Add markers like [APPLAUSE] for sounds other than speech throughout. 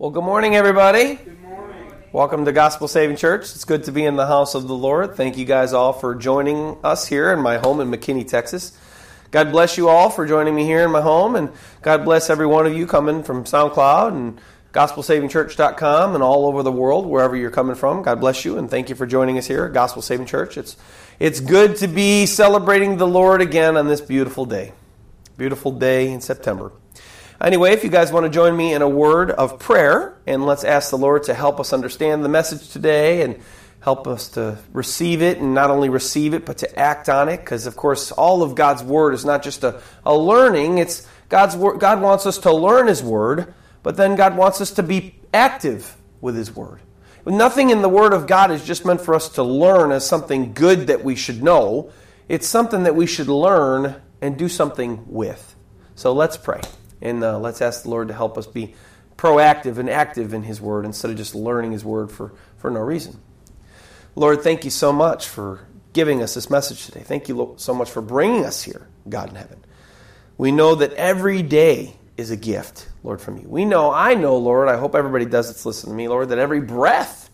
Well, good morning, everybody. Good morning. Welcome to Gospel Saving Church. It's good to be in the house of the Lord. Thank you guys all for joining us here in my home in McKinney, Texas. God bless you all for joining me here in my home, and God bless every one of you coming from SoundCloud and GospelSavingChurch.com and all over the world, wherever you're coming from. God bless you, and thank you for joining us here at Gospel Saving Church. It's it's good to be celebrating the Lord again on this beautiful day, beautiful day in September. Anyway, if you guys want to join me in a word of prayer, and let's ask the Lord to help us understand the message today and help us to receive it, and not only receive it, but to act on it, because of course, all of God's word is not just a, a learning, it's God's. God wants us to learn His word, but then God wants us to be active with His word. Nothing in the Word of God is just meant for us to learn as something good that we should know. It's something that we should learn and do something with. So let's pray. And uh, let's ask the Lord to help us be proactive and active in His Word instead of just learning His Word for, for no reason. Lord, thank you so much for giving us this message today. Thank you so much for bringing us here, God in heaven. We know that every day is a gift, Lord, from you. We know, I know, Lord, I hope everybody does that's listening to me, Lord, that every breath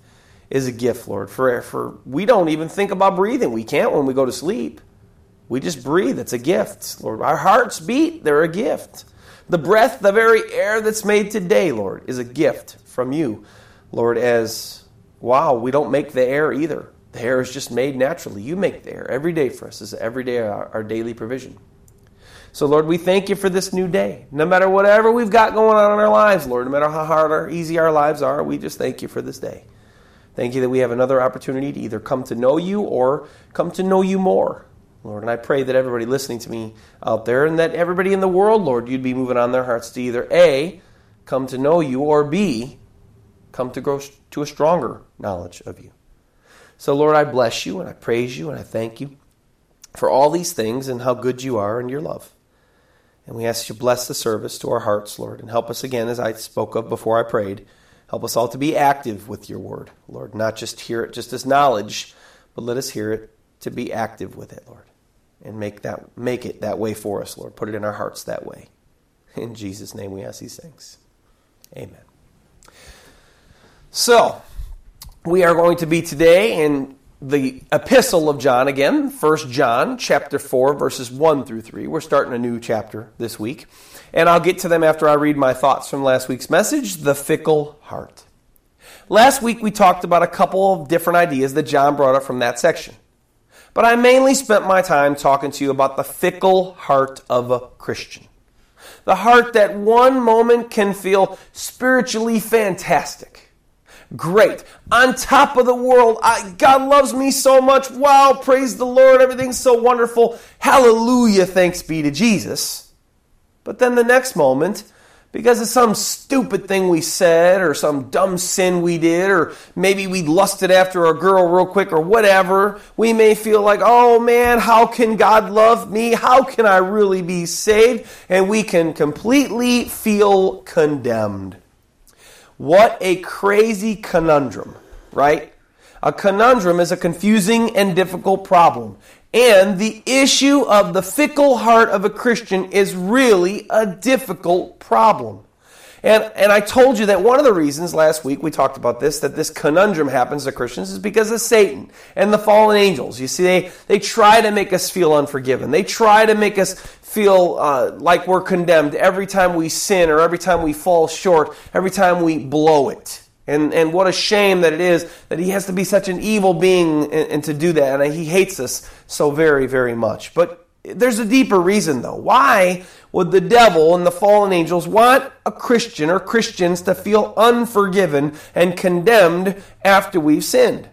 is a gift, Lord. For, for we don't even think about breathing. We can't when we go to sleep. We just breathe. It's a gift, Lord. Our hearts beat, they're a gift. The breath, the very air that's made today, Lord, is a gift from you, Lord, as wow, we don't make the air either. The air is just made naturally. You make the air every day for us. This is every day our, our daily provision. So, Lord, we thank you for this new day. No matter whatever we've got going on in our lives, Lord, no matter how hard or easy our lives are, we just thank you for this day. Thank you that we have another opportunity to either come to know you or come to know you more. Lord. And I pray that everybody listening to me out there and that everybody in the world, Lord, you'd be moving on their hearts to either A, come to know you, or B, come to grow to a stronger knowledge of you. So, Lord, I bless you and I praise you and I thank you for all these things and how good you are and your love. And we ask you to bless the service to our hearts, Lord, and help us again, as I spoke of before I prayed. Help us all to be active with your word, Lord, not just hear it just as knowledge, but let us hear it to be active with it, Lord and make that make it that way for us, Lord. Put it in our hearts that way. In Jesus' name we ask these things. Amen. So, we are going to be today in the epistle of John again, First John chapter 4 verses 1 through 3. We're starting a new chapter this week, and I'll get to them after I read my thoughts from last week's message, the fickle heart. Last week we talked about a couple of different ideas that John brought up from that section. But I mainly spent my time talking to you about the fickle heart of a Christian. The heart that one moment can feel spiritually fantastic. Great. On top of the world. I, God loves me so much. Wow. Praise the Lord. Everything's so wonderful. Hallelujah. Thanks be to Jesus. But then the next moment, because of some stupid thing we said or some dumb sin we did or maybe we lusted after a girl real quick or whatever, we may feel like, oh man, how can God love me? How can I really be saved? And we can completely feel condemned. What a crazy conundrum, right? A conundrum is a confusing and difficult problem. And the issue of the fickle heart of a Christian is really a difficult problem. And, and I told you that one of the reasons last week we talked about this, that this conundrum happens to Christians is because of Satan and the fallen angels. You see, they, they try to make us feel unforgiven. They try to make us feel uh, like we're condemned every time we sin or every time we fall short, every time we blow it. And, and what a shame that it is that he has to be such an evil being and, and, to do that. And he hates us so very, very much. But there's a deeper reason, though. Why would the devil and the fallen angels want a Christian or Christians to feel unforgiven and condemned after we've sinned?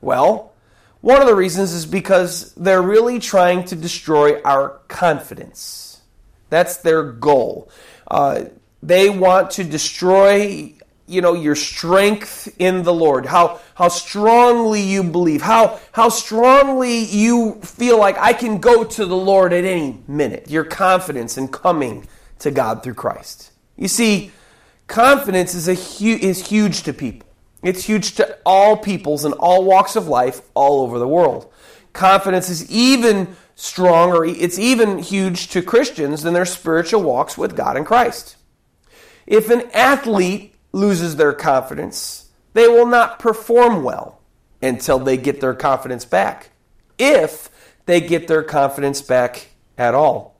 Well, one of the reasons is because they're really trying to destroy our confidence. That's their goal. Uh, they want to destroy you know your strength in the lord how how strongly you believe how how strongly you feel like i can go to the lord at any minute. Your confidence in coming to god through christ. You see confidence is a hu- is huge to people. It's huge to all peoples in all walks of life all over the world. Confidence is even stronger it's even huge to christians in their spiritual walks with god and christ. If an athlete loses their confidence, they will not perform well until they get their confidence back. If they get their confidence back at all.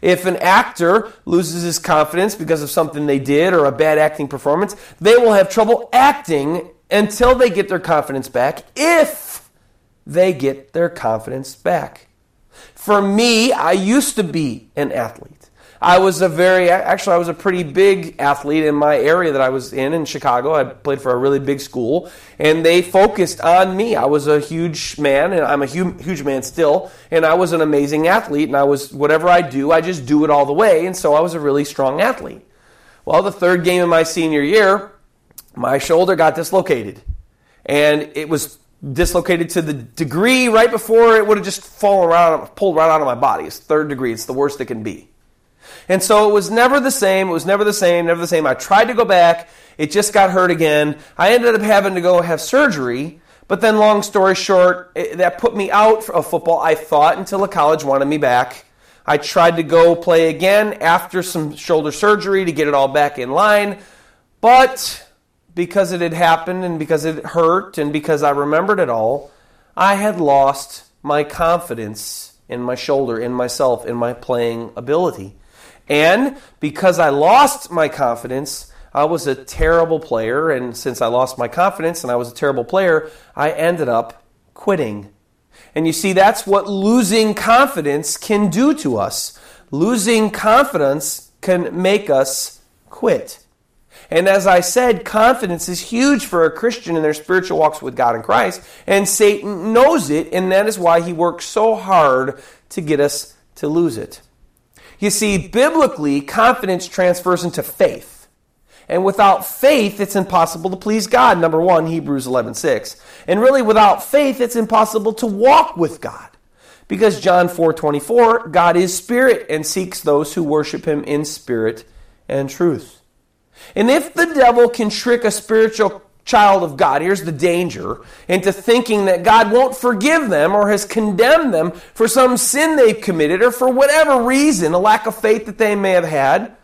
If an actor loses his confidence because of something they did or a bad acting performance, they will have trouble acting until they get their confidence back if they get their confidence back. For me, I used to be an athlete. I was a very, actually, I was a pretty big athlete in my area that I was in, in Chicago. I played for a really big school, and they focused on me. I was a huge man, and I'm a huge man still, and I was an amazing athlete, and I was, whatever I do, I just do it all the way, and so I was a really strong athlete. Well, the third game of my senior year, my shoulder got dislocated, and it was dislocated to the degree right before it would have just fallen around, pulled right out of my body. It's third degree. It's the worst it can be. And so it was never the same. It was never the same, never the same. I tried to go back. It just got hurt again. I ended up having to go have surgery. But then, long story short, it, that put me out of football, I thought, until the college wanted me back. I tried to go play again after some shoulder surgery to get it all back in line. But because it had happened and because it hurt and because I remembered it all, I had lost my confidence in my shoulder, in myself, in my playing ability. And because I lost my confidence, I was a terrible player. And since I lost my confidence and I was a terrible player, I ended up quitting. And you see, that's what losing confidence can do to us. Losing confidence can make us quit. And as I said, confidence is huge for a Christian in their spiritual walks with God and Christ. And Satan knows it, and that is why he works so hard to get us to lose it. You see, biblically, confidence transfers into faith. And without faith, it's impossible to please God. Number one, Hebrews 11 6. And really, without faith, it's impossible to walk with God. Because John 4 24, God is spirit and seeks those who worship him in spirit and truth. And if the devil can trick a spiritual child of God, here's the danger, into thinking that God won't forgive them or has condemned them for some sin they've committed or for whatever reason, a lack of faith that they may have had,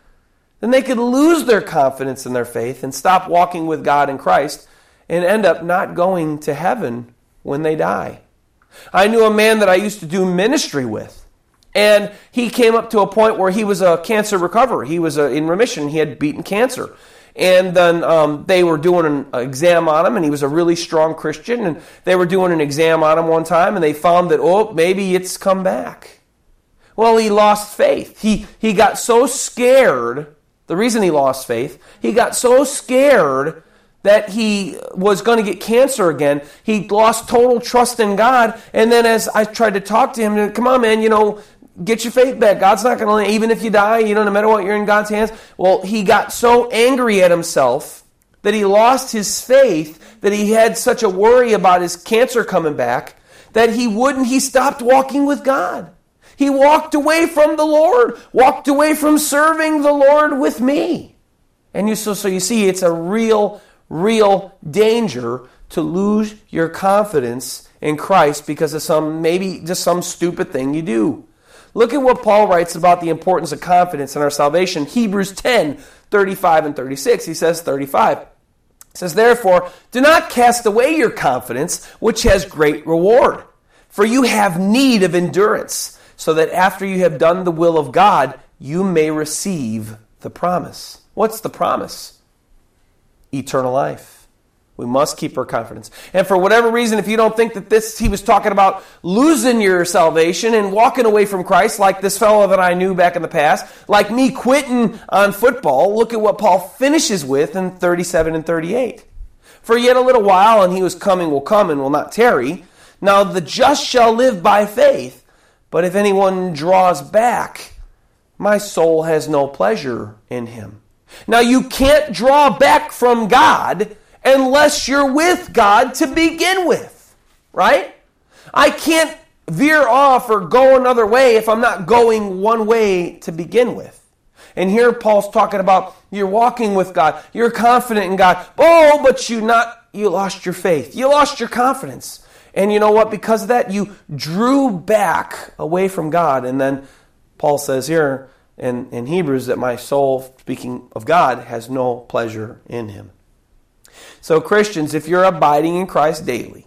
then they could lose their confidence in their faith and stop walking with God and Christ and end up not going to heaven when they die. I knew a man that I used to do ministry with. And he came up to a point where he was a cancer recoverer. He was uh, in remission. He had beaten cancer. And then um, they were doing an exam on him, and he was a really strong Christian. And they were doing an exam on him one time, and they found that, oh, maybe it's come back. Well, he lost faith. He, he got so scared. The reason he lost faith, he got so scared that he was going to get cancer again. He lost total trust in God. And then as I tried to talk to him, come on, man, you know, get your faith back. God's not going to, even if you die, you know, no matter what, you're in God's hands. Well, he got so angry at himself that he lost his faith, that he had such a worry about his cancer coming back, that he wouldn't, he stopped walking with God. He walked away from the Lord, walked away from serving the Lord with me. And you, so, so you see, it's a real, real danger to lose your confidence in Christ because of some, maybe just some stupid thing you do. Look at what Paul writes about the importance of confidence in our salvation. Hebrews 10, 35 and 36. He says 35. He says, Therefore, do not cast away your confidence, which has great reward. For you have need of endurance, so that after you have done the will of God, you may receive the promise. What's the promise? Eternal life. We must keep our confidence. And for whatever reason, if you don't think that this, he was talking about losing your salvation and walking away from Christ, like this fellow that I knew back in the past, like me quitting on football, look at what Paul finishes with in 37 and 38. For yet a little while, and he was coming will come and will not tarry. Now the just shall live by faith. But if anyone draws back, my soul has no pleasure in him. Now you can't draw back from God unless you're with God to begin with, right? I can't veer off or go another way if I'm not going one way to begin with. And here Paul's talking about you're walking with God, you're confident in God. Oh, but you not you lost your faith. You lost your confidence. And you know what? Because of that, you drew back away from God. And then Paul says here, in, in Hebrews that my soul, speaking of God, has no pleasure in him. So, Christians, if you're abiding in Christ daily,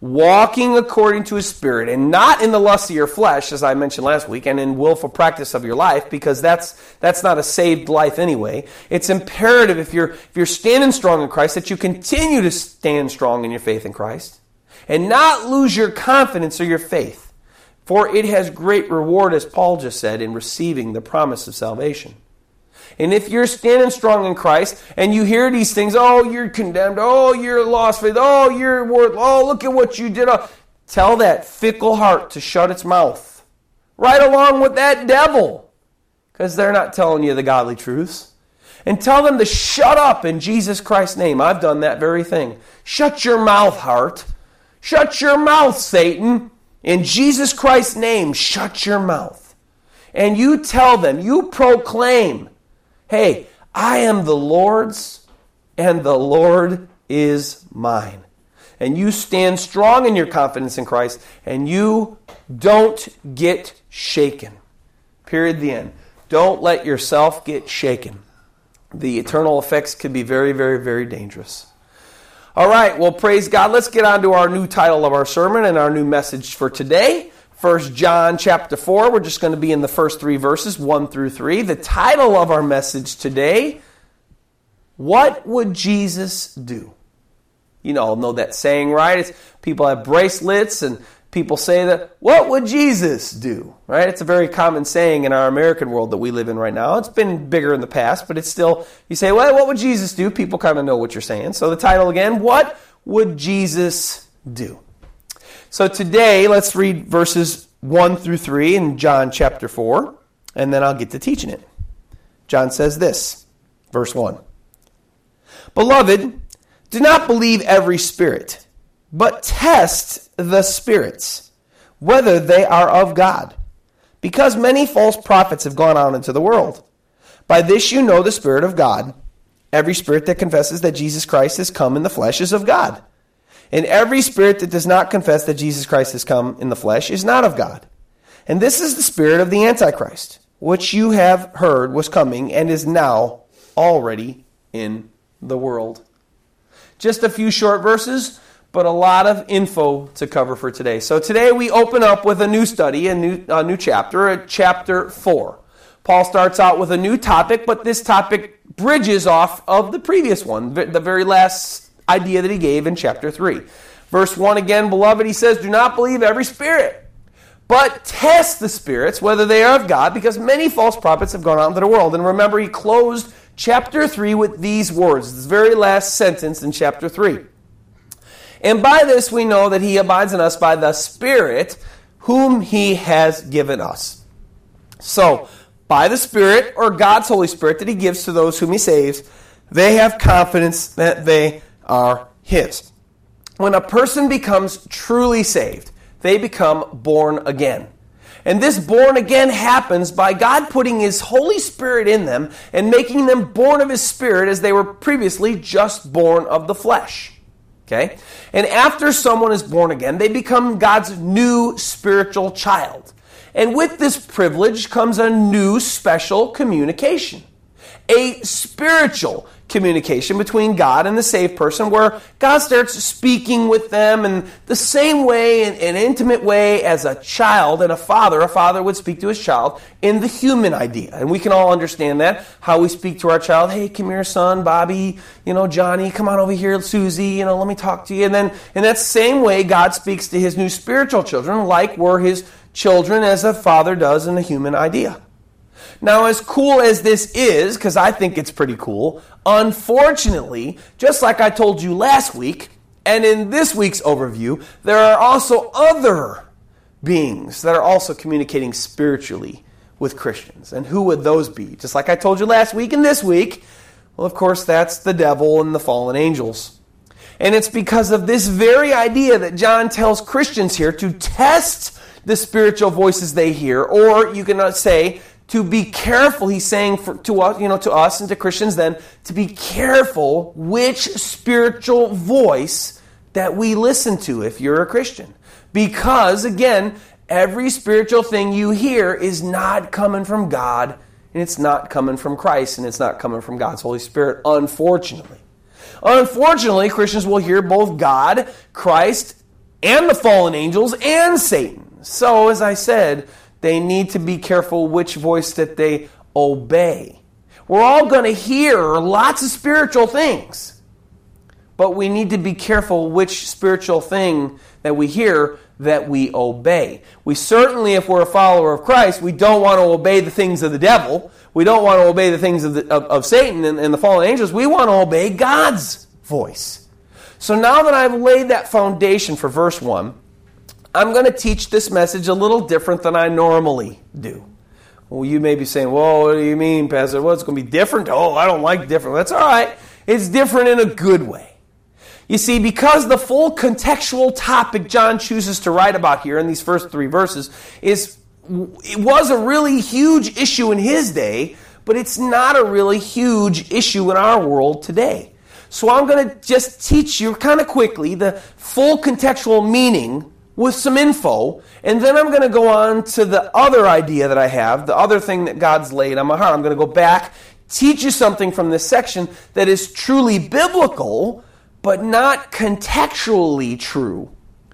walking according to his spirit and not in the lust of your flesh as i mentioned last week and in willful practice of your life because that's that's not a saved life anyway it's imperative if you're if you're standing strong in christ that you continue to stand strong in your faith in christ and not lose your confidence or your faith. For it has great reward as paul just said in receiving the promise of salvation and if you're standing strong in Christ and you hear these things, oh, you're condemned, oh, you're lost faith, oh, you're worth, oh, look at what you did. Tell that fickle heart to shut its mouth. Right along with that devil. Because they're not telling you the godly truths. And tell them to shut up in Jesus Christ's name. I've done that very thing. Shut your mouth, heart. Shut your mouth, Satan. In Jesus Christ's name, shut your mouth. And you tell them, you proclaim Hey, I am the Lord's, and the Lord is mine. And you stand strong in your confidence in Christ, and you don't get shaken. Period. The end. Don't let yourself get shaken. The eternal effects could be very, very, very dangerous. All right, well, praise God. Let's get on to our new title of our sermon and our new message for today. First John chapter 4. We're just going to be in the first three verses, 1 through 3. The title of our message today, What Would Jesus Do? You know, know that saying, right? It's, people have bracelets and people say that, what would Jesus do? Right? It's a very common saying in our American world that we live in right now. It's been bigger in the past, but it's still, you say, well, what would Jesus do? People kind of know what you're saying. So the title again, What Would Jesus Do? So today, let's read verses 1 through 3 in John chapter 4, and then I'll get to teaching it. John says this, verse 1 Beloved, do not believe every spirit, but test the spirits, whether they are of God, because many false prophets have gone out into the world. By this you know the Spirit of God. Every spirit that confesses that Jesus Christ has come in the flesh is of God. And every spirit that does not confess that Jesus Christ has come in the flesh is not of God. And this is the spirit of the Antichrist, which you have heard was coming and is now already in the world. Just a few short verses, but a lot of info to cover for today. So today we open up with a new study, a new, a new chapter, a chapter 4. Paul starts out with a new topic, but this topic bridges off of the previous one, the very last idea that he gave in chapter 3. Verse 1 again, beloved, he says, Do not believe every spirit, but test the spirits, whether they are of God, because many false prophets have gone out into the world. And remember, he closed chapter 3 with these words, this very last sentence in chapter 3. And by this we know that he abides in us by the Spirit whom he has given us. So, by the Spirit, or God's Holy Spirit that he gives to those whom he saves, they have confidence that they are His. When a person becomes truly saved, they become born again. And this born again happens by God putting His Holy Spirit in them and making them born of His Spirit as they were previously just born of the flesh. Okay? And after someone is born again, they become God's new spiritual child. And with this privilege comes a new special communication. A spiritual communication between God and the saved person where God starts speaking with them in the same way, in an intimate way as a child and a father, a father would speak to his child in the human idea. And we can all understand that, how we speak to our child, hey, come here, son, Bobby, you know, Johnny, come on over here, Susie, you know, let me talk to you. And then in that same way, God speaks to his new spiritual children like we're his children as a father does in the human idea. Now, as cool as this is, because I think it's pretty cool, unfortunately, just like I told you last week, and in this week's overview, there are also other beings that are also communicating spiritually with Christians. And who would those be? Just like I told you last week and this week, well, of course, that's the devil and the fallen angels. And it's because of this very idea that John tells Christians here to test the spiritual voices they hear, or you can say to be careful he's saying for, to us you know to us and to christians then to be careful which spiritual voice that we listen to if you're a christian because again Every spiritual thing you hear is not coming from God, and it's not coming from Christ, and it's not coming from God's Holy Spirit, unfortunately. Unfortunately, Christians will hear both God, Christ, and the fallen angels, and Satan. So, as I said, they need to be careful which voice that they obey. We're all going to hear lots of spiritual things, but we need to be careful which spiritual thing that we hear that we obey. We certainly, if we're a follower of Christ, we don't want to obey the things of the devil. We don't want to obey the things of, the, of, of Satan and, and the fallen angels. We want to obey God's voice. So now that I've laid that foundation for verse 1, I'm going to teach this message a little different than I normally do. Well, you may be saying, well, what do you mean, Pastor? Well, it's going to be different? Oh, I don't like different. That's all right. It's different in a good way. You see, because the full contextual topic John chooses to write about here in these first three verses is it was a really huge issue in his day, but it's not a really huge issue in our world today. So I'm going to just teach you kind of quickly the full contextual meaning with some info, and then I'm going to go on to the other idea that I have, the other thing that God's laid on my heart. I'm going to go back, teach you something from this section that is truly biblical, but not contextually true.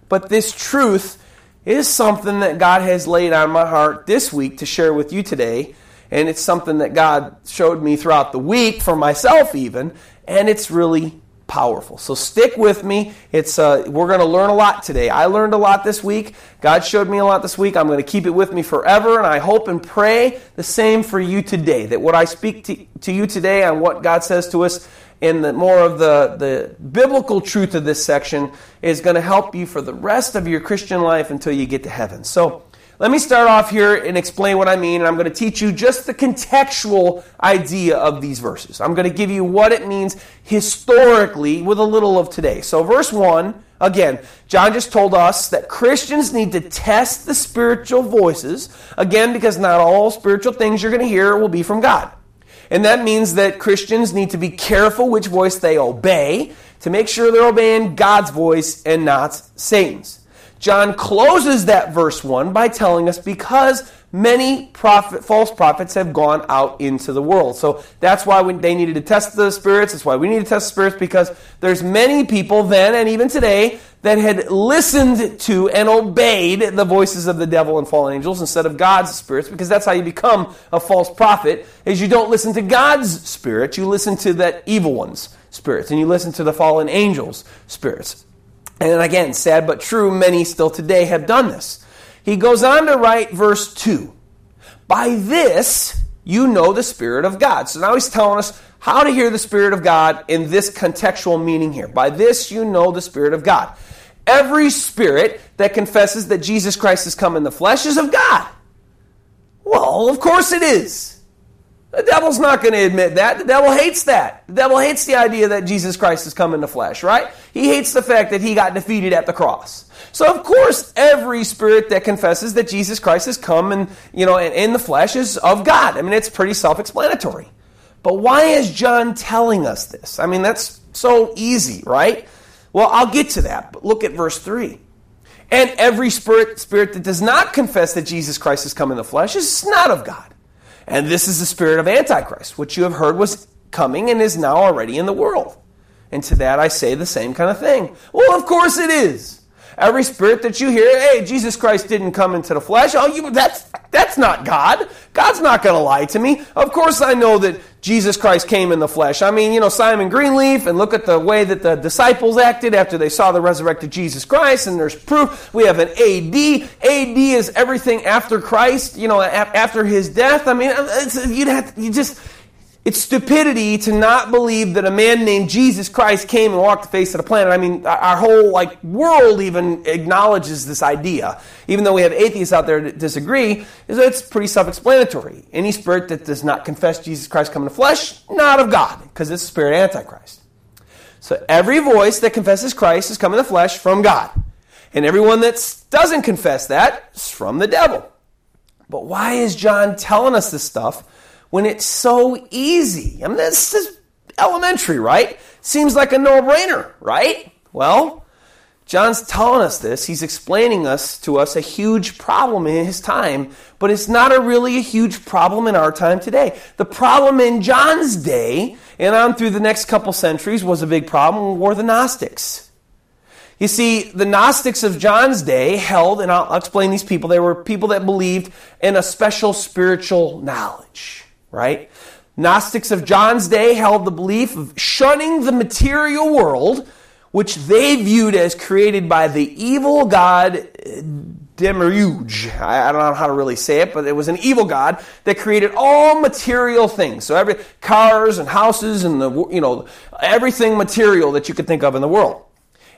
But this truth is something that God has laid on my heart this week to share with you today. And it's something that God showed me throughout the week for myself, even. And it's really powerful. So stick with me. It's uh, we're going to learn a lot today. I learned a lot this week. God showed me a lot this week. I'm going to keep it with me forever, and I hope and pray the same for you today. That what I speak to, to you today on what God says to us in the more of the, the biblical truth of this section is going to help you for the rest of your Christian life until you get to heaven. So let me start off here and explain what I mean, and I'm going to teach you just the contextual idea of these verses. I'm going to give you what it means historically with a little of today. So, verse 1, again, John just told us that Christians need to test the spiritual voices, again, because not all spiritual things you're going to hear will be from God. And that means that Christians need to be careful which voice they obey to make sure they're obeying God's voice and not Satan's. John closes that verse 1 by telling us because many prophet, false prophets have gone out into the world. So that's why we, they needed to test the spirits. That's why we need to test the spirits because there's many people then and even today that had listened to and obeyed the voices of the devil and fallen angels instead of God's spirits, because that's how you become a false prophet, is you don't listen to God's spirit, you listen to that evil one's spirits, and you listen to the fallen angels' spirits. And again, sad but true, many still today have done this. He goes on to write verse 2. By this you know the Spirit of God. So now he's telling us how to hear the Spirit of God in this contextual meaning here. By this you know the Spirit of God. Every spirit that confesses that Jesus Christ has come in the flesh is of God. Well, of course it is. The devil's not going to admit that. The devil hates that. The devil hates the idea that Jesus Christ has come in the flesh, right? He hates the fact that he got defeated at the cross. So of course, every spirit that confesses that Jesus Christ has come and you know in the flesh is of God. I mean, it's pretty self-explanatory. But why is John telling us this? I mean, that's so easy, right? Well, I'll get to that, but look at verse 3. And every spirit, spirit that does not confess that Jesus Christ has come in the flesh is not of God. And this is the spirit of Antichrist, which you have heard was coming and is now already in the world. And to that I say the same kind of thing. Well, of course it is. Every spirit that you hear, hey, Jesus Christ didn't come into the flesh. Oh, you that's that's not God. God's not going to lie to me. Of course I know that Jesus Christ came in the flesh. I mean, you know, Simon Greenleaf and look at the way that the disciples acted after they saw the resurrected Jesus Christ and there's proof. We have an AD. AD is everything after Christ, you know, after his death. I mean, you'd have to, you just it's stupidity to not believe that a man named Jesus Christ came and walked the face of the planet. I mean, our whole like world even acknowledges this idea, even though we have atheists out there that disagree. Is It's pretty self-explanatory. Any spirit that does not confess Jesus Christ come in the flesh, not of God, because it's a spirit antichrist. So every voice that confesses Christ has come in the flesh from God, and everyone that doesn't confess that is from the devil. But why is John telling us this stuff? When it's so easy? I mean, this is elementary, right? Seems like a no brainer, right? Well, John's telling us this. He's explaining us to us a huge problem in his time, but it's not a really a huge problem in our time today. The problem in John's day and on through the next couple centuries was a big problem were the Gnostics. You see, the Gnostics of John's day held, and I'll, explain these people, they were people that believed in a special spiritual knowledge, right? Gnostics of John's day held the belief of shunning the material world which they viewed as created by the evil god uh, Demiurge. I don't know how to really say it, but it was an evil god that created all material things. So every cars and houses and the you know everything material that you could think of in the world.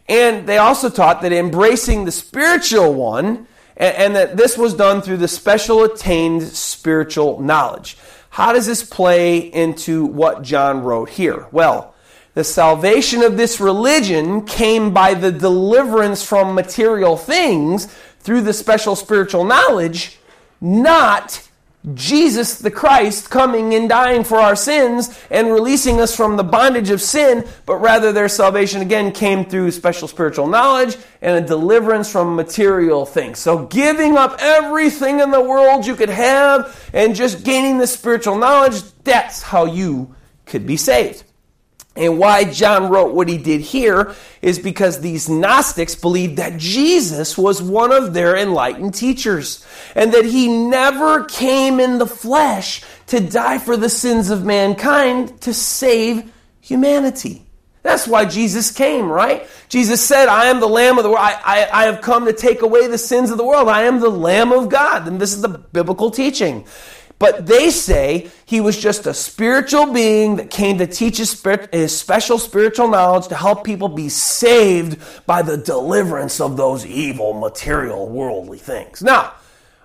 And they also taught that embracing the spiritual one and, and that this was done through the special attained spiritual knowledge. How does this play into what John wrote here? Well, the salvation of this religion came by the deliverance from material things through the special spiritual knowledge, not Jesus the Christ coming and dying for our sins and releasing us from the bondage of sin, but rather their salvation again came through special spiritual knowledge and a deliverance from material things. So giving up everything in the world you could have and just gaining the spiritual knowledge, that's how you could be saved. And why John wrote what he did here is because these Gnostics believed that Jesus was one of their enlightened teachers and that he never came in the flesh to die for the sins of mankind to save humanity. That's why Jesus came, right? Jesus said, I am the Lamb of the world. I, I, I have come to take away the sins of the world. I am the Lamb of God. And this is the biblical teaching. But they say he was just a spiritual being that came to teach his, spirit, his, special spiritual knowledge to help people be saved by the deliverance of those evil, material, worldly things. Now,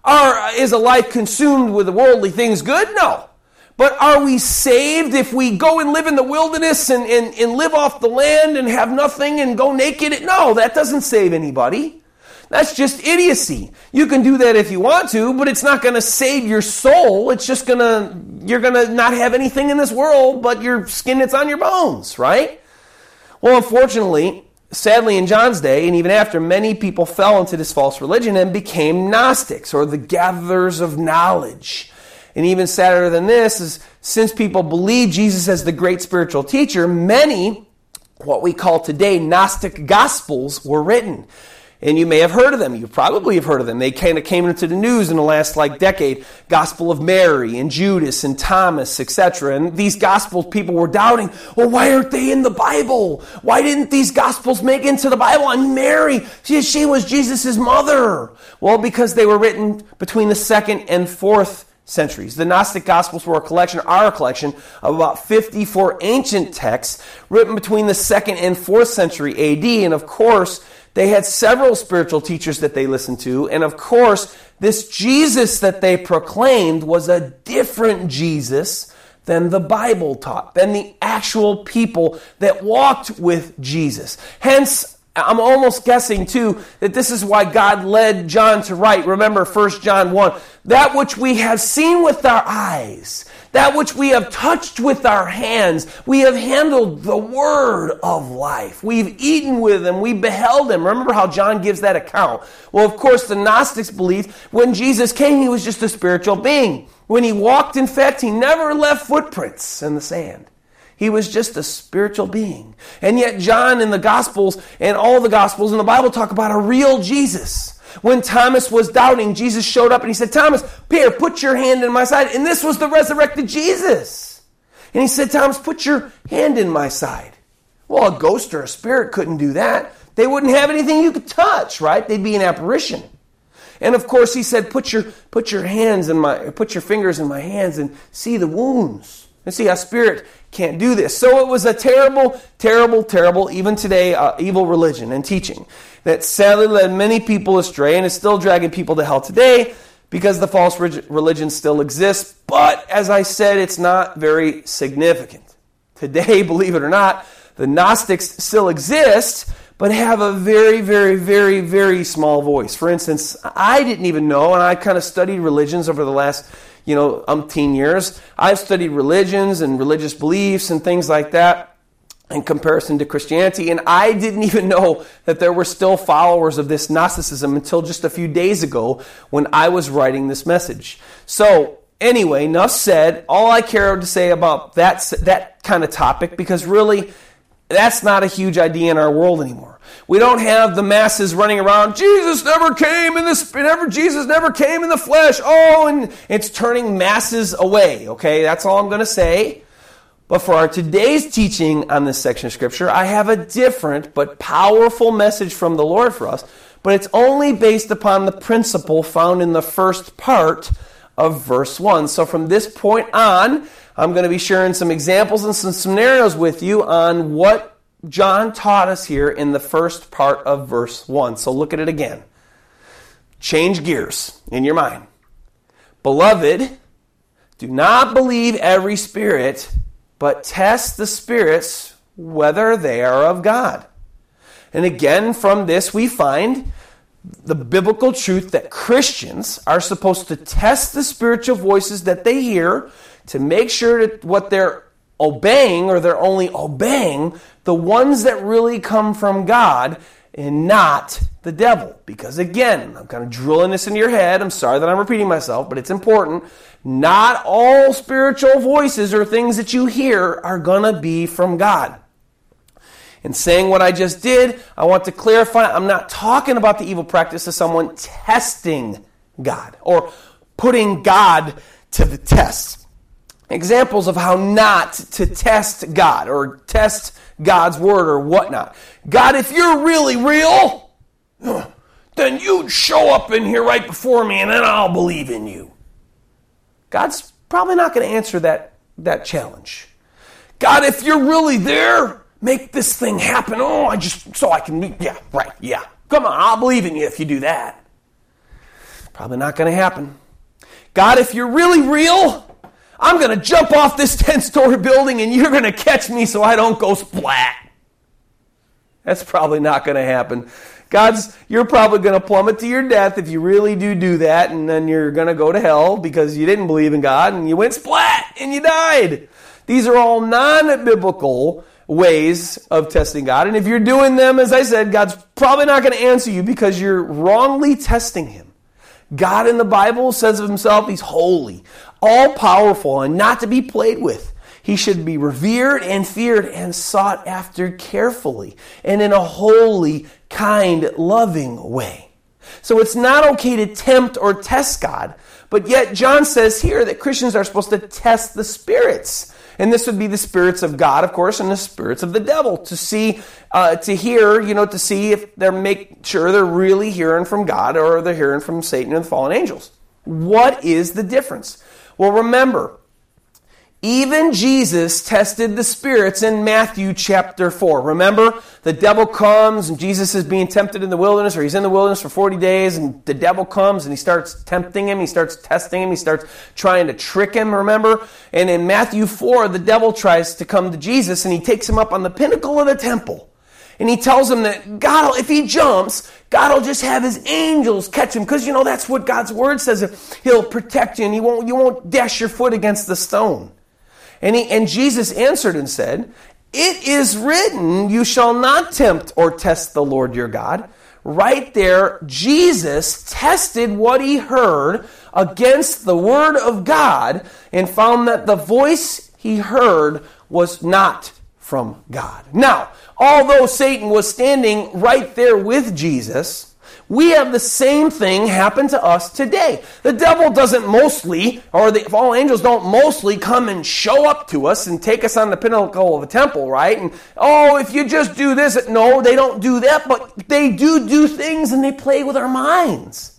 are, is a life consumed with worldly things good? No. But are we saved if we go and live in the wilderness and, and, and live off the land and have nothing and go naked? No, that doesn't save anybody. That's just idiocy. You can do that if you want to, but it's not going to save your soul. It's just going to, you're going to not have anything in this world but your skin that's on your bones, right? Well, unfortunately, sadly, in John's day, and even after, many people fell into this false religion and became Gnostics or the gatherers of knowledge. And even sadder than this is since people believe Jesus as the great spiritual teacher, many, what we call today Gnostic Gospels, were written and you may have heard of them. You probably have heard of them. They kind of came into the news in the last like decade. Gospel of Mary and Judas and Thomas, etc. And these gospels, people were doubting. Well, why aren't they in the Bible? Why didn't these gospels make into the Bible? And Mary, she, she was Jesus' mother. Well, because they were written between the second and fourth centuries. The Gnostic Gospels were a collection, a collection of about 54 ancient texts written between the second and fourth century AD. And of course, they had several spiritual teachers that they listened to. And of course, this Jesus that they proclaimed was a different Jesus than the Bible taught, than the actual people that walked with Jesus. Hence, I'm almost guessing too that this is why God led John to write. Remember 1 John 1 that which we have seen with our eyes that which we have touched with our hands. We have handled the word of life. We've eaten with him. We beheld him. Remember how John gives that account. Well, of course, the Gnostics believed when Jesus came, he was just a spiritual being. When he walked, in fact, he never left footprints in the sand. He was just a spiritual being. And yet, John in the Gospels and all the Gospels in the Bible talk about a real Jesus when Thomas was doubting, Jesus showed up and he said, Thomas, Peter, put your hand in my side. And this was the resurrected Jesus. And he said, Thomas, put your hand in my side. Well, a ghost or a spirit couldn't do that. They wouldn't have anything you could touch, right? They'd be an apparition. And of course, he said, put your, put your hands in my, put your fingers in my hands and see the wounds. And see, a spirit can't do this. So it was a terrible, terrible, terrible, even today, uh, evil religion and teaching that sadly led many people astray and is still dragging people to hell today because the false religion still exists. But as I said, it's not very significant. Today, [LAUGHS] believe it or not, the Gnostics still exist, but have a very, very, very, very small voice. For instance, I didn't even know, and I kind of studied religions over the last, you know, umpteen years. I've studied religions and religious beliefs and things like that. In comparison to Christianity. And I didn't even know that there were still followers of this Gnosticism until just a few days ago when I was writing this message. So, anyway, enough said. All I care to say about that, that kind of topic, because really, that's not a huge idea in our world anymore. We don't have the masses running around, Jesus never came in the never Jesus never came in the flesh. Oh, and it's turning masses away, okay? That's all I'm going to say. But for our today's teaching on this section of scripture, I have a different but powerful message from the Lord for us, but it's only based upon the principle found in the first part of verse 1. So from this point on, I'm going to be sharing some examples and some scenarios with you on what John taught us here in the first part of verse 1. So look at it again. Change gears in your mind. Beloved, do not believe every spirit, but test the spirits whether they are of God. And again, from this, we find the biblical truth that Christians are supposed to test the spiritual voices that they hear to make sure that what they're obeying or they're only obeying the ones that really come from God and not the devil. Because again, I'm kind of drilling this into your head. I'm sorry that I'm repeating myself, but it's important. Not all spiritual voices or things that you hear are going to be from God. In saying what I just did, I want to clarify I'm not talking about the evil practice of someone testing God or putting God to the test examples of how not to test God or test God's word or whatnot. God, if you're really real, then you'd show up in here right before me and then I'll believe in you. God's probably not going to answer that, that challenge. God, if you're really there, make this thing happen. Oh, I just, so I can, yeah, right, yeah. Come on, I'll believe in you if you do that. Probably not going to happen. God, if you're really real, I'm going to jump off this [LAUGHS] 10 story building and you're going to catch me so I don't go splat. That's probably not going to happen. God's, you're probably going to plummet to your death if you really do do that, and then you're going to go to hell because you didn't believe in God and you went splat and you died. These are all non biblical ways of testing God. And if you're doing them, as I said, God's probably not going to answer you because you're wrongly testing Him. God in the Bible says of himself, he's holy, all powerful, and not to be played with. He should be revered and feared and sought after carefully and in a holy, kind, loving way. So it's not okay to tempt or test God, but yet John says here that Christians are supposed to test the spirits. And this would be the spirits of God, of course, and the spirits of the devil to see, uh, to hear, you know, to see if they're make sure they're really hearing from God or they're hearing from Satan and the fallen angels. What is the difference? Well, remember, even Jesus tested the spirits in Matthew chapter 4. Remember, the devil comes and Jesus is being tempted in the wilderness, or he's in the wilderness for 40 days, and the devil comes and he starts tempting him, he starts testing him, he starts trying to trick him, remember? And in Matthew 4, the devil tries to come to Jesus and he takes him up on the pinnacle of the temple. And he tells him that God, if he jumps, God will just have his angels catch him. Because, you know, that's what God's word says. He'll protect you and he won't, you won't dash your foot against the stone. And, he, and Jesus answered and said, It is written, You shall not tempt or test the Lord your God. Right there, Jesus tested what he heard against the word of God and found that the voice he heard was not from God. Now, although Satan was standing right there with Jesus, we have the same thing happen to us today. The devil doesn't mostly, or the fallen angels don't mostly come and show up to us and take us on the pinnacle of a temple, right? And, oh, if you just do this, no, they don't do that, but they do do things and they play with our minds.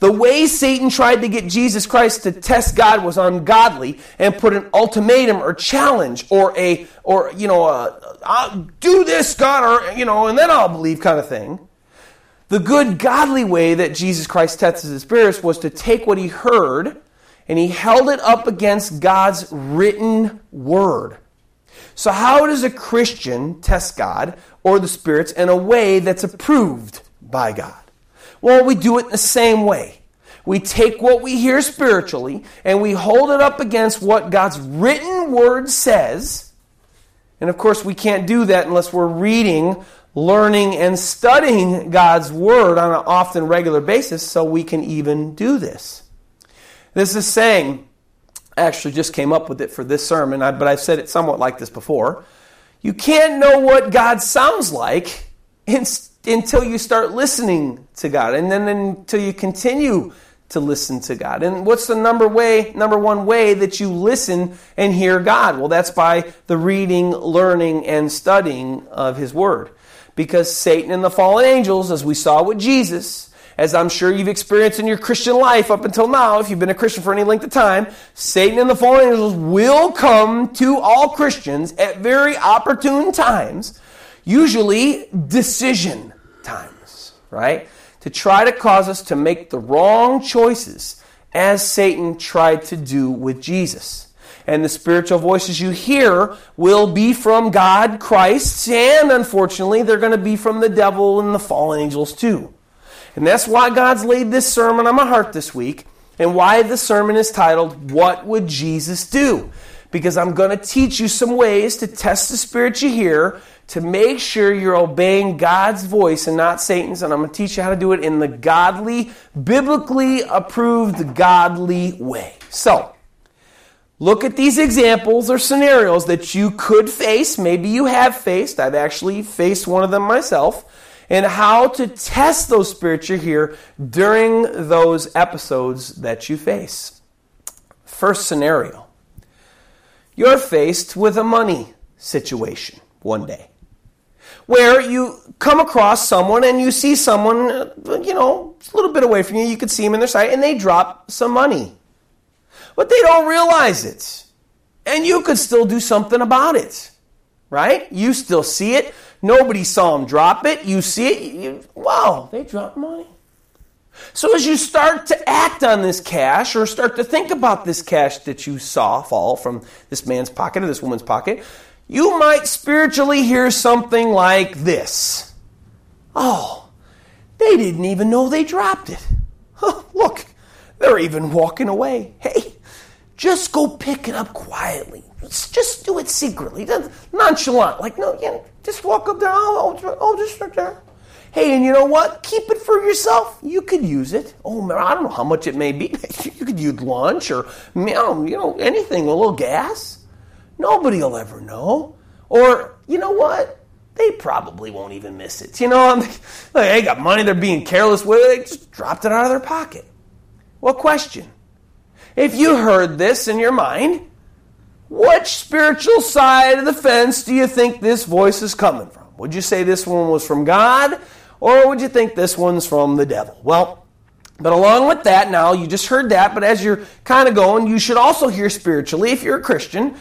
The way Satan tried to get Jesus Christ to test God was ungodly and put an ultimatum or challenge or a, or, you know, a, do this, God, or, you know, and then I'll believe kind of thing. The good, godly way that Jesus Christ tested his spirits was to take what he heard and he held it up against God's written word. So, how does a Christian test God or the spirits in a way that's approved by God? Well, we do it the same way. We take what we hear spiritually and we hold it up against what God's written word says And of course, we can't do that unless we're reading, learning, and studying God's Word on an often regular basis so we can even do this. This is saying, I actually just came up with it for this sermon, but I've said it somewhat like this before. You can't know what God sounds like until you start listening to God, and then until you continue to listen to God. And what's the number way, number one way that you listen and hear God? Well, that's by the reading, learning, and studying of His Word. Because Satan and the fallen angels, as we saw with Jesus, as I'm sure you've experienced in your Christian life up until now, if you've been a Christian for any length of time, Satan and the fallen angels will come to all Christians at very opportune times, usually decision times, right? to try to cause us to make the wrong choices, as Satan tried to do with Jesus. And the spiritual voices you hear will be from God, Christ, and unfortunately, they're going to be from the devil and the fallen angels too. And that's why God's laid this sermon on my heart this week, and why the sermon is titled, What Would Jesus Do? Because I'm going to teach you some ways to test the spirit you hear to make sure you're obeying God's voice and not Satan's. And I'm going to teach you how to do it in the godly, biblically approved, godly way. So, look at these examples or scenarios that you could face. Maybe you have faced. I've actually faced one of them myself. And how to test those spirits you hear during those episodes that you face. First scenario you're faced with a money situation one day where you come across someone and you see someone, uh, you know, a little bit away from you, you could see them in their sight, and they drop some money. But they don't realize it. And you could still do something about it. Right? You still see it. Nobody saw them drop it. You see it. You, wow, they dropped money. So as you start to act on this cash or start to think about this cash that you saw fall from this man's pocket or this woman's pocket, you might spiritually hear something like this Oh, they didn't even know they dropped it. Huh, look, they're even walking away. Hey, just go pick it up quietly. Just do it secretly, nonchalant. Like, no, yeah, just walk up there. Oh, oh, oh, oh just right there. Hey, and you know what? Keep it for yourself. You could use it. Oh, I don't know how much it may be. [LAUGHS] You could use lunch or, you know, anything, a little gas. Nobody will ever know. Or, you know what? They probably won't even miss it. You know, [LAUGHS] like, they got money, they're being careless with it, they just dropped it out of their pocket. Well, question. If you heard this in your mind, which spiritual side of the fence do you think this voice is coming from? Would you say this one was from God, or would you think this one's from the devil? Well, but along with that, now you just heard that, but as you're kind of going, you should also hear spiritually, if you're a Christian,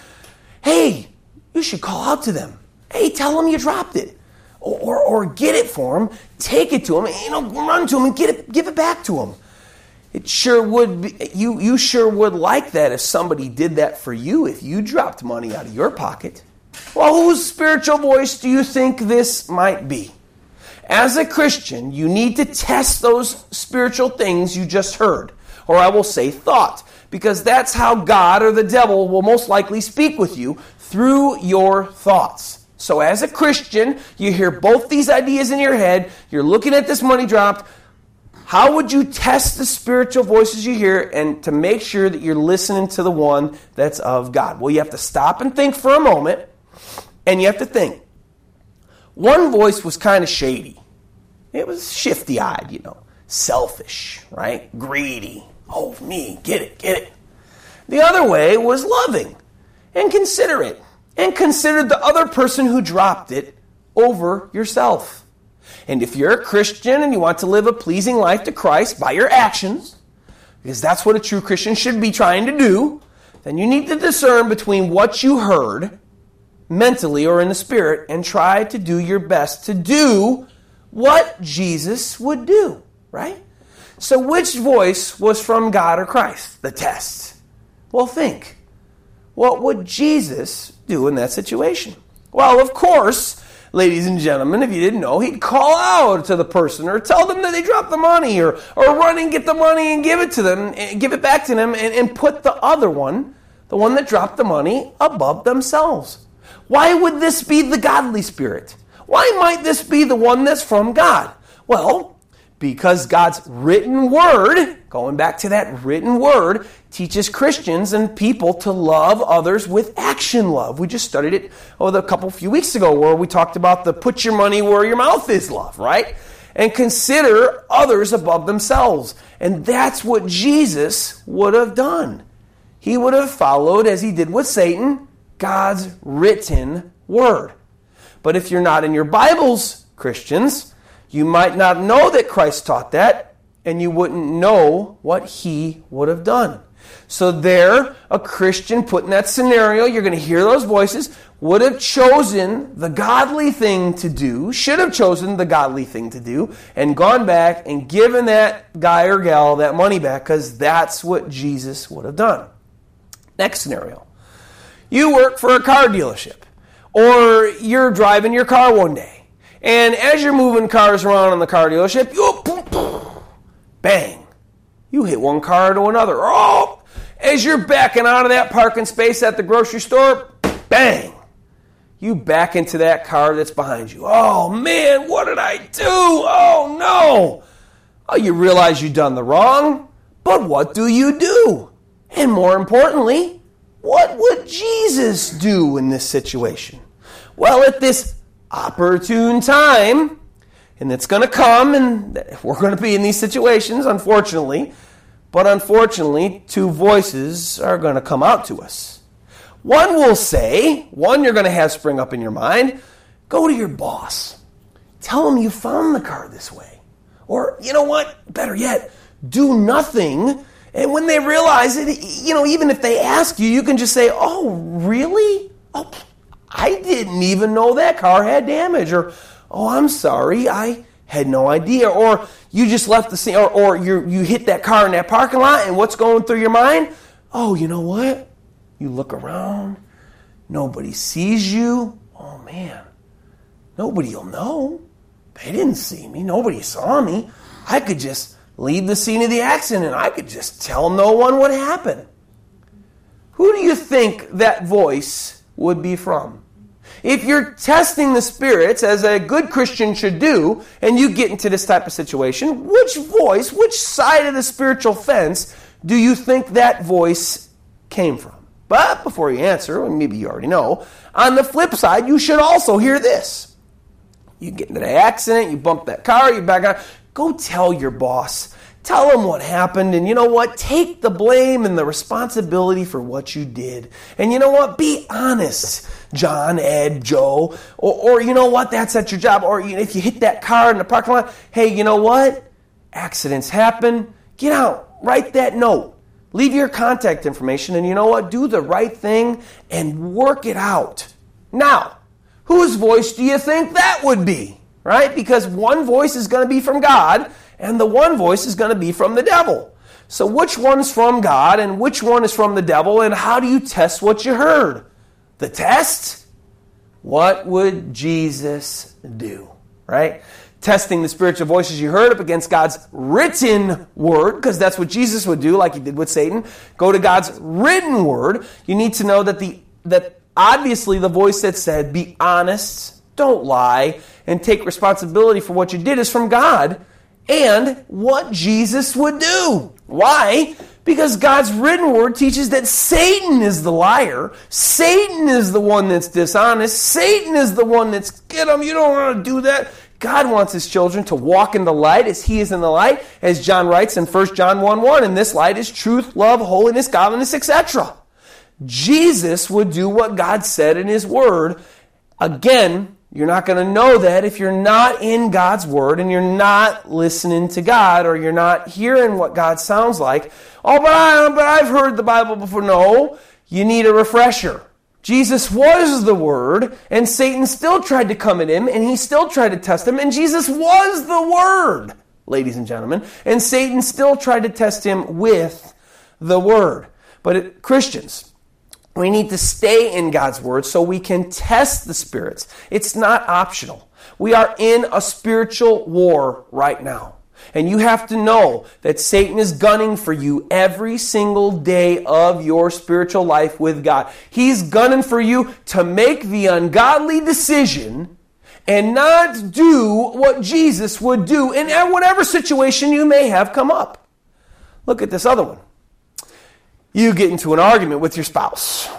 hey, you should call out to them. Hey, tell them you dropped it. Or, or, or get it for them, take it to them, you know, run to them and get it, give it back to them. It sure would be, you, you sure would like that if somebody did that for you, if you dropped money out of your pocket. Well, whose spiritual voice do you think this might be? As a Christian, you need to test those spiritual things you just heard, or I will say thought because that's how God or the devil will most likely speak with you through your thoughts. So, as a Christian, you hear both these ideas in your head, you're looking at this money dropped. How would you test the spiritual voices you hear and to make sure that you're listening to the one that's of God? Well, you have to stop and think for a moment, and you have to think. One voice was kind of shady. It was shifty eyed, you know, selfish, right? Greedy, Oh, me, get it, get it. The other way was loving and considerate and considered the other person who dropped it over yourself. And if you're a Christian and you want to live a pleasing life to Christ by your actions, because that's what a true Christian should be trying to do, then you need to discern between what you heard mentally or in the spirit and try to do your best to do what Jesus would do, right? So, which voice was from God or Christ? The test. Well, think. What would Jesus do in that situation? Well, of course, ladies and gentlemen, if you didn't know, he'd call out to the person or tell them that they dropped the money or, or run and get the money and give it to them, and give it back to them, and, and put the other one, the one that dropped the money, above themselves. Why would this be the godly spirit? Why might this be the one that's from God? Well, because God's written word, going back to that written word, teaches Christians and people to love others with action love. We just studied it oh, a couple few weeks ago where we talked about the put your money where your mouth is love, right? And consider others above themselves. And that's what Jesus would have done. He would have followed, as he did with Satan, God's written word. But if you're not in your Bibles, Christians, you might not know that Christ taught that, and you wouldn't know what he would have done. So, there, a Christian put in that scenario, you're going to hear those voices, would have chosen the godly thing to do, should have chosen the godly thing to do, and gone back and given that guy or gal that money back because that's what Jesus would have done. Next scenario you work for a car dealership, or you're driving your car one day and as you're moving cars around in the car dealership, you bang, you hit one car to another. Oh, as you're backing out of that parking space at the grocery store, bang, you back into that car that's behind you. Oh man, what did I do? Oh no. Oh, you realize you've done the wrong, but what do you do? And more importantly, what would Jesus do in this situation? Well, at this opportune time, and it's going to come, and we're going to be in these situations, unfortunately. But unfortunately, two voices are going to come out to us. One will say, one you're going to have spring up in your mind go to your boss. Tell him you found the car this way. Or, you know what? Better yet, do nothing. And when they realize it, you know, even if they ask you, you can just say, oh, really? Oh, I didn't even know that car had damage. Or, oh, I'm sorry, I had no idea. Or you just left the scene, or, or you you hit that car in that parking lot, and what's going through your mind? Oh, you know what? You look around, nobody sees you. Oh, man, nobody will know. They didn't see me, nobody saw me. I could just leave the scene of the accident and I could just tell no one what happened. Who do you think that voice would be from. If you're testing the spirits, as a good Christian should do, and you get into this type of situation, which voice, which side of the spiritual fence do you think that voice came from? But before you answer, and maybe you already know, on the flip side, you should also hear this. You get into the accident, you bump that car, you back out. Go tell your boss Tell them what happened, and you know what? Take the blame and the responsibility for what you did. And you know what? Be honest, John, Ed, Joe, or, or you know what? That's at your job. Or if you hit that car in the parking lot, hey, you know what? Accidents happen. Get out. Write that note. Leave your contact information, and you know what? Do the right thing and work it out. Now, whose voice do you think that would be? Right? Because one voice is going to be from God and the one voice is going to be from the devil. So, which one's from God and which one is from the devil, and how do you test what you heard? The test? What would Jesus do? Right? Testing the spiritual voices you heard up against God's written word, because that's what Jesus would do, like he did with Satan. Go to God's written word. You need to know that the that obviously the voice that said, "Be honest, don't lie, and take responsibility for what you did," is from God and what Jesus would do. Why? Because God's written word teaches that Satan is the liar. Satan is the one that's dishonest. Satan is the one that's, get him, you don't want to do that. God wants his children to walk in the light as he is in the light, as John writes in 1 John 1 1. And this light is truth, love, holiness, godliness, etc. Jesus would do what God said in his word. Again, you're not going to know that if you're not in God's Word and you're not listening to God or you're not hearing what God sounds like. Oh, but, I, but I've heard the Bible before. No, you need a refresher. Jesus was the Word, and Satan still tried to come at him, and he still tried to test him, and Jesus was the Word, ladies and gentlemen, and Satan still tried to test him with the Word. But it, Christians, we need to stay in God's Word so we can test the spirits. It's not optional. We are in a spiritual war right now. And you have to know that Satan is gunning for you every single day of your spiritual life with God. He's gunning for you to make the ungodly decision and not do what Jesus would do in whatever situation you may have come up. Look at this other one. You get into an argument with your spouse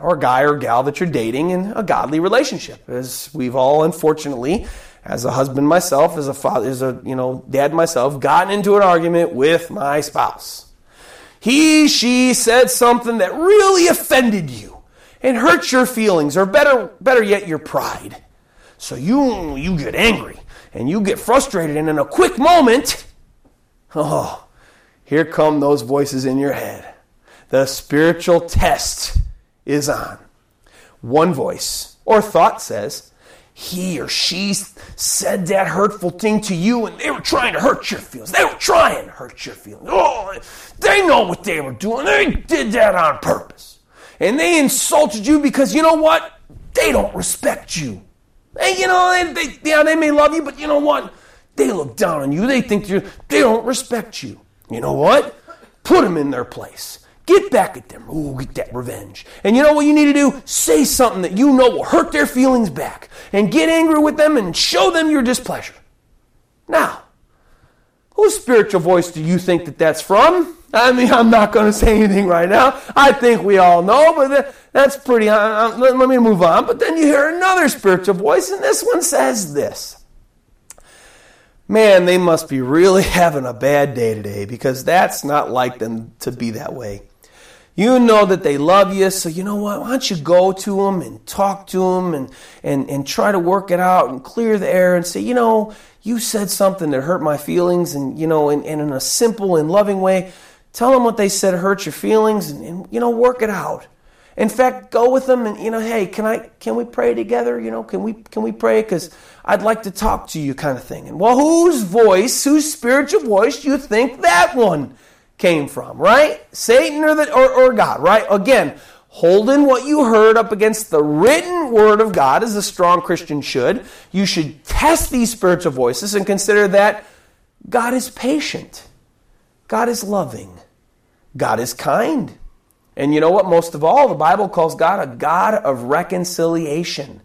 or a guy or gal that you're dating in a godly relationship. As we've all unfortunately as a husband myself, as a father, as a you know dad myself, gotten into an argument with my spouse. He, she said something that really offended you and hurt your feelings, or better, better yet, your pride. So you you get angry and you get frustrated, and in a quick moment, oh, here come those voices in your head. The spiritual test is on. One voice or thought says, he or she said that hurtful thing to you and they were trying to hurt your feelings. They were trying to hurt your feelings. Oh, they know what they were doing. They did that on purpose. And they insulted you because you know what? They don't respect you. And you know, they, they, yeah, they may love you, but you know what? They look down on you. They think you they don't respect you. You know what? Put them in their place. Get back at them. Ooh, get that revenge. And you know what you need to do? Say something that you know will hurt their feelings back. And get angry with them and show them your displeasure. Now, whose spiritual voice do you think that that's from? I mean, I'm not going to say anything right now. I think we all know, but that's pretty. Uh, uh, let, let me move on. But then you hear another spiritual voice, and this one says this Man, they must be really [LAUGHS] having a bad day today because that's not like them to be that way. You know that they love you, so you know what? Why don't you go to them and talk to them and, and, and try to work it out and clear the air and say, you know, you said something that hurt my feelings, and, you know, and, and in a simple and loving way, tell them what they said hurt your feelings and, and, you know, work it out. In fact, go with them and, you know, hey, can I, can we pray together? You know, can we, can we pray? Because I'd like to talk to you kind of thing. And well, whose voice, whose spiritual voice do you think that one came from, right? Satan or, the, or, or God, right? Again, holding what you heard up against the written word of God, as a strong Christian should. You should test these spiritual voices and consider that God is patient, God is loving, God is kind. And you know what? Most of all, the Bible calls God a God of reconciliation.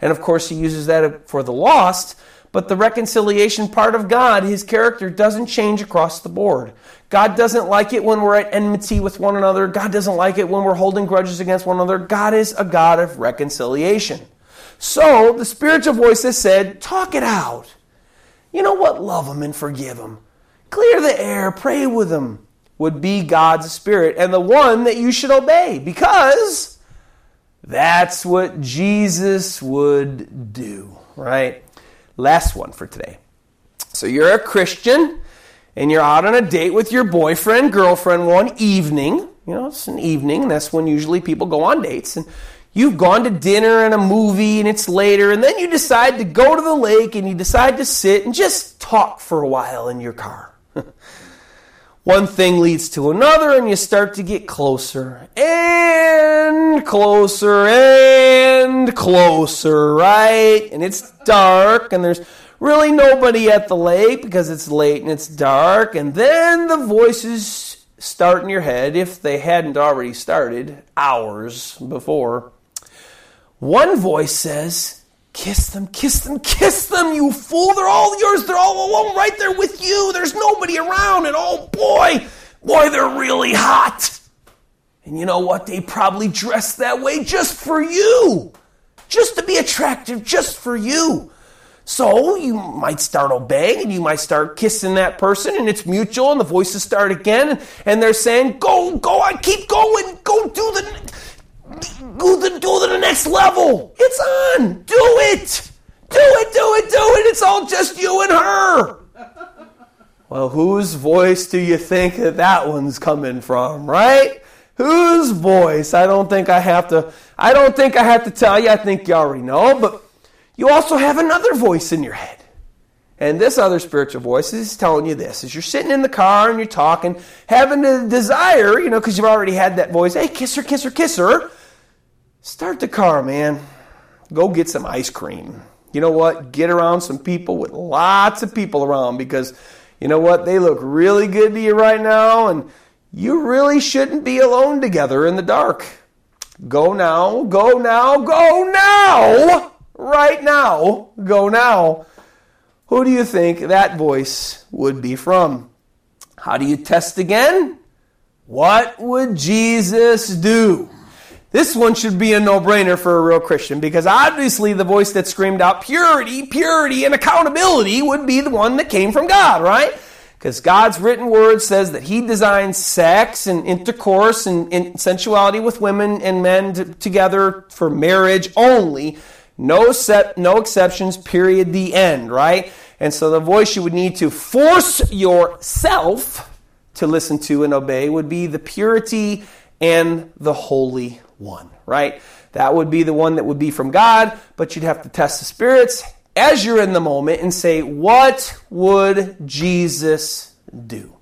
And of course, He uses that for the lost, but the reconciliation part of God, His character, doesn't change across the board. God doesn't like it when we're at enmity with one another. God doesn't like it when we're holding grudges against one another. God is a God of reconciliation. So the spiritual voice has said, talk it out. You know what? Love them and forgive them. Clear the air, pray with them, would be God's spirit and the one that you should obey because that's what Jesus would do, right? Last one for today. So you're a Christian and you're out on a date with your boyfriend, girlfriend one evening, you know, it's an evening, and that's when usually people go on dates, and you've gone to dinner and a movie, and it's later, and then you decide to go to the lake and you decide to sit and just talk for a while in your car. One thing leads to another, and you start to get closer and closer and closer, right? And it's dark, and there's really nobody at the lake because it's late and it's dark. And then the voices start in your head, if they hadn't already started hours before. One voice says, Kiss them, kiss them, kiss them, you fool. They're all yours. They're all alone right there with you. There's nobody around. And oh boy, boy, they're really hot. And you know what? They probably dress that way just for you. Just to be attractive, just for you. So you might start obeying and you might start kissing that person and it's mutual and the voices start again and they're saying, go, go on, keep going, go do the, go the, do the next level. It's on. Do it. Do it, do it, do it. It's all just you and her. Well, whose voice do you think that that one's coming from, right? Whose voice? I don't think I have to, I don't think I have to tell you. I think you already know, but you also have another voice in your head. And this other spiritual voice is telling you this as you're sitting in the car and you're talking, having a desire, you know, because you've already had that voice, hey, kiss her, kiss her, kiss her. Start the car, man. Go get some ice cream. You know what? Get around some people with lots of people around because you know what? They look really good to you right now, and you really shouldn't be alone together in the dark. Go now, go now, go now! Right now, go now. Who do you think that voice would be from? How do you test again? What would Jesus do? This one should be a no brainer for a real Christian because obviously the voice that screamed out purity, purity, and accountability would be the one that came from God, right? Because God's written word says that He designed sex and intercourse and, and sensuality with women and men t- together for marriage only. No, set, no exceptions, period, the end, right? And so the voice you would need to force yourself to listen to and obey would be the purity and the holy one, right? That would be the one that would be from God, but you'd have to test the spirits as you're in the moment and say, What would Jesus do?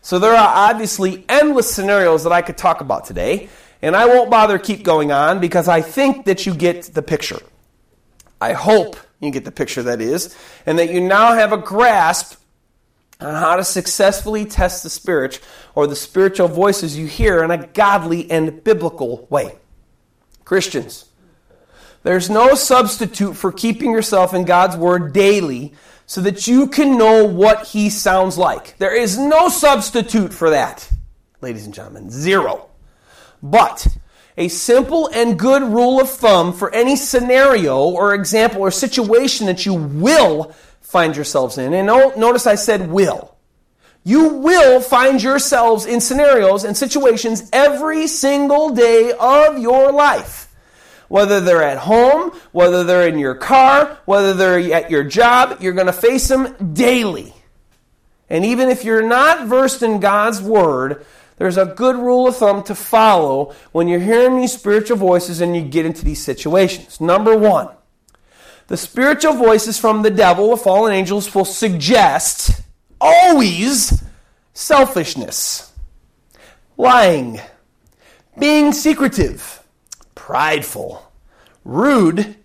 So there are obviously endless scenarios that I could talk about today, and I won't bother keep going on because I think that you get the picture. I hope you get the picture that is, and that you now have a grasp on how to successfully test the spirit or the spiritual voices you hear in a godly and biblical way. Christians, there's no substitute for keeping yourself in God's Word daily so that you can know what He sounds like. There is no substitute for that, ladies and gentlemen. Zero. But a simple and good rule of thumb for any scenario or example or situation that you will find yourselves in. And notice I said will. You will find yourselves in scenarios and situations every single day of your life. Whether they're at home, whether they're in your car, whether they're at your job, you're going to face them daily. And even if you're not versed in God's Word, there's a good rule of thumb to follow when you're hearing these spiritual voices and you get into these situations. Number one, the spiritual voices from the devil, the fallen angels, will suggest always selfishness, lying, being secretive, prideful, rude,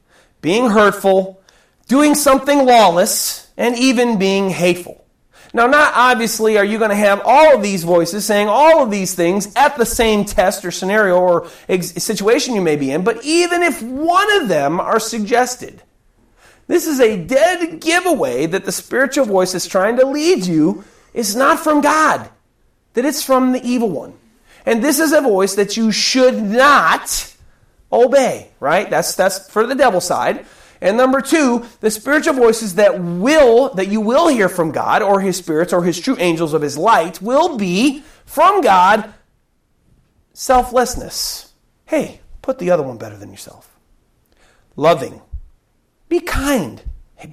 being hurtful, doing something lawless, and even being hateful. Now, not obviously are you going to have all of these voices saying all of these things at the same test or scenario or ex- situation you may be in, but even if one of them are suggested, this is a dead giveaway that the spiritual voice is trying to lead you is not from God, that it's from the evil one. And this is a voice that you should not obey, right? That's, that's for the devil side. And number two, the spiritual voices that will, that you will hear from God or his spirits or his true angels of his light will be from God selflessness. Hey, put the other one better than yourself. Loving, be kind.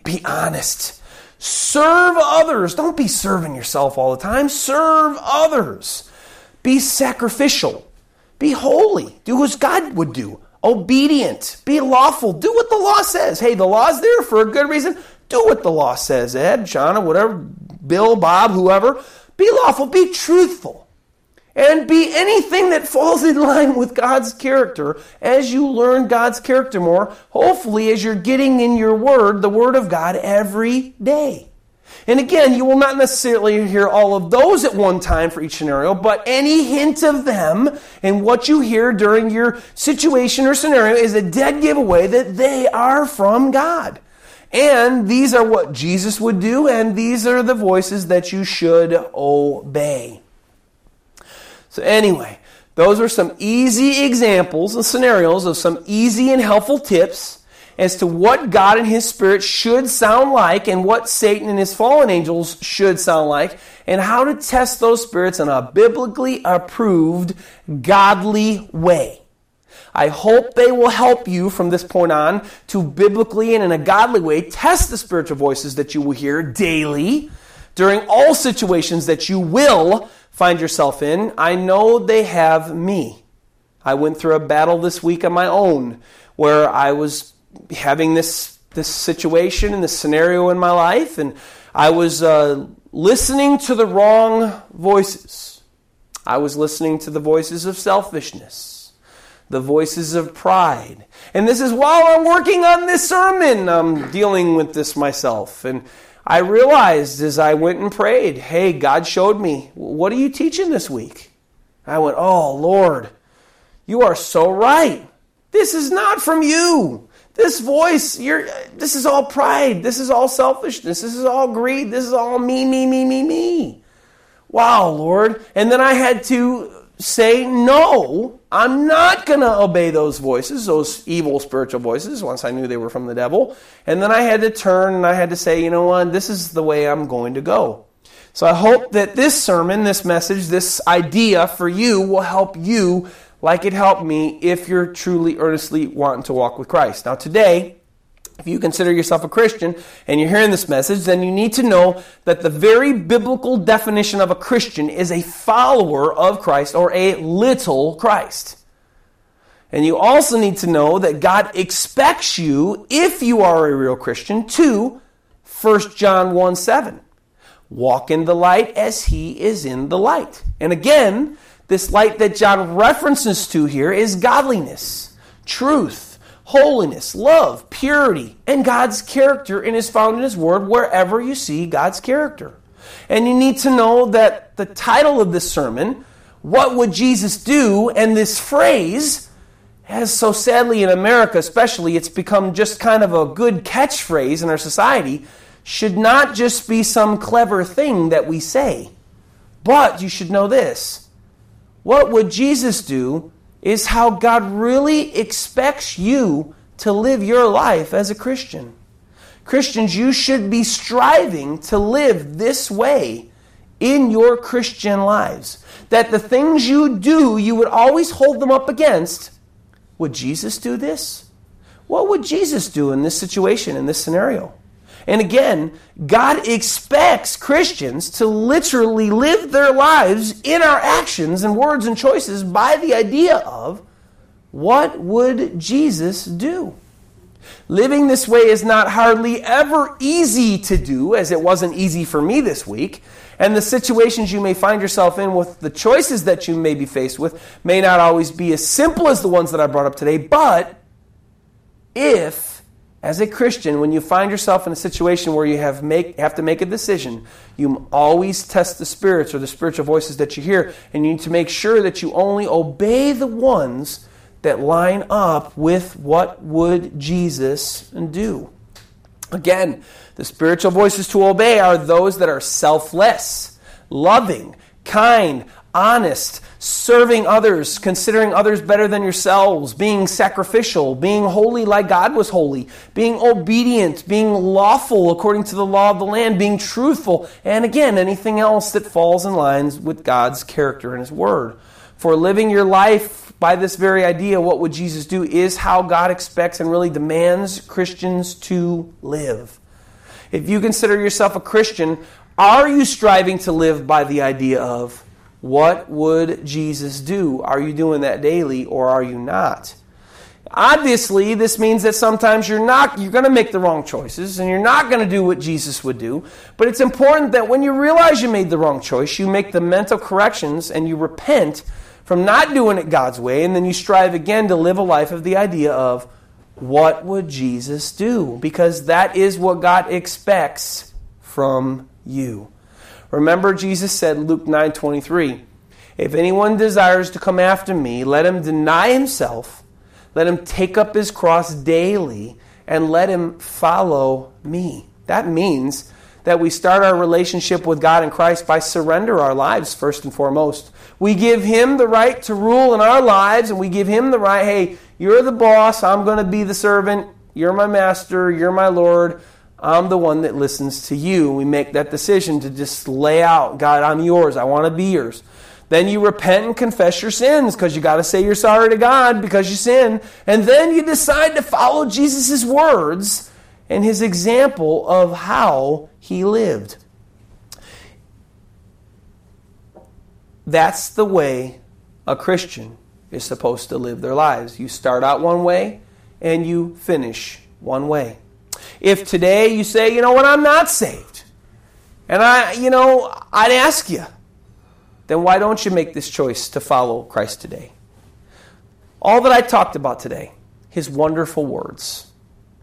Be honest. Serve others. Don't be serving yourself all the time. Serve others. Be sacrificial. Be holy. Do as God would do. Obedient. Be lawful. Do what the law says. Hey, the law's there for a good reason. Do what the law says, Ed, Shauna, whatever, Bill, Bob, whoever. Be lawful. Be truthful and be anything that falls in line with God's character as you learn God's character more, hopefully, as you're getting in your word, the word of God, every day. And again, you will not necessarily hear all of those at one time for each scenario, but any hint of them and what you hear during your situation or scenario is a dead giveaway that they are from God. And these are what Jesus would do, and these are the voices that you should obey. So, anyway, those are some easy examples and scenarios of some easy and helpful tips as to what God and His Spirit should sound like and what Satan and his fallen angels should sound like, and how to test those spirits in a biblically approved, godly way. I hope they will help you from this point on to biblically and in a godly way test the spiritual voices that you will hear daily during all situations that you will find yourself in, I know they have me. I went through a battle this week on my own where I was having this this situation and this scenario in my life, and I was uh, listening to the wrong voices. I was listening to the voices of selfishness, the voices of pride. And this is while I'm working on this sermon, I'm dealing with this myself. And I realized as I went and prayed, hey, God showed me, what are you teaching this week? I went, oh, Lord, you are so right. This is not from you. This voice, you're, this is all pride. This is all selfishness. This is all greed. This is all me, me, me, me, me. Wow, Lord. And then I had to say, no, I'm not going to obey those voices, those evil spiritual voices, once I knew they were from the devil. And then I had to turn and I had to say, you know what, this is the way I'm going to go. So I hope that this sermon, this message, this idea for you will help you like it helped me if you're truly earnestly wanting to walk with Christ. Now, today, if you consider yourself a Christian and you're hearing this message, then you need to know that the very biblical definition of a Christian is a follower of Christ or a little Christ. And you also need to know that God expects you, if you are a real Christian, to 1 John 1 7. Walk in the light as he is in the light. And again, this light that John references to here is godliness, truth, holiness, love, purity, and God's character and is found in His Word wherever you see God's character. And you need to know that the title of this sermon, What Would Jesus Do? and this phrase, has so sadly in America especially, it's become just kind of a good catchphrase in our society, should not just be some clever thing that we say. But you should know this what would Jesus do is how God really expects you to live your life as a Christian. Christians, you should be striving to live this way in your Christian lives. That the things you do, you would always hold them up against. Would Jesus do this? What would Jesus do in this situation, in this scenario? And again, God expects Christians to literally live their lives in our actions and words and choices by the idea of what would Jesus do? Living this way is not hardly ever easy to do, as it wasn't easy for me this week. And the situations you may find yourself in with the choices that you may be faced with may not always be as simple as the ones that I brought up today. But if as a Christian, when you find yourself in a situation where you have, make, have to make a decision, you always test the spirits or the spiritual voices that you hear, and you need to make sure that you only obey the ones that line up with what would Jesus do. Again, the spiritual voices to obey are those that are selfless, loving, kind, honest, serving others, considering others better than yourselves, being sacrificial, being holy like God was holy, being obedient, being lawful according to the law of the land, being truthful, and again, anything else that falls in lines with God's character and His Word. For living your life by this very idea, what would Jesus do, is how God expects and really demands Christians to live. If you consider yourself a Christian, are you striving to live by the idea of what would Jesus do? Are you doing that daily or are you not? Obviously, this means that sometimes you're not you're going to make the wrong choices and you're not going to do what Jesus would do. But it's important that when you realize you made the wrong choice, you make the mental corrections and you repent from not doing it God's way and then you strive again to live a life of the idea of what would Jesus do? Because that is what God expects from you. Remember, Jesus said in Luke 9 23, If anyone desires to come after me, let him deny himself, let him take up his cross daily, and let him follow me. That means that we start our relationship with God and Christ by surrender our lives first and foremost. We give him the right to rule in our lives, and we give him the right, hey, you're the boss, I'm going to be the servant, you're my master, you're my Lord. I'm the one that listens to you. We make that decision to just lay out, God, I'm yours. I want to be yours. Then you repent and confess your sins because you got to say you're sorry to God because you sin. And then you decide to follow Jesus' words and his example of how he lived. That's the way a Christian is supposed to live their lives. You start out one way and you finish one way. If today you say, you know what, I'm not saved, and I, you know, I'd ask you, then why don't you make this choice to follow Christ today? All that I talked about today, his wonderful words,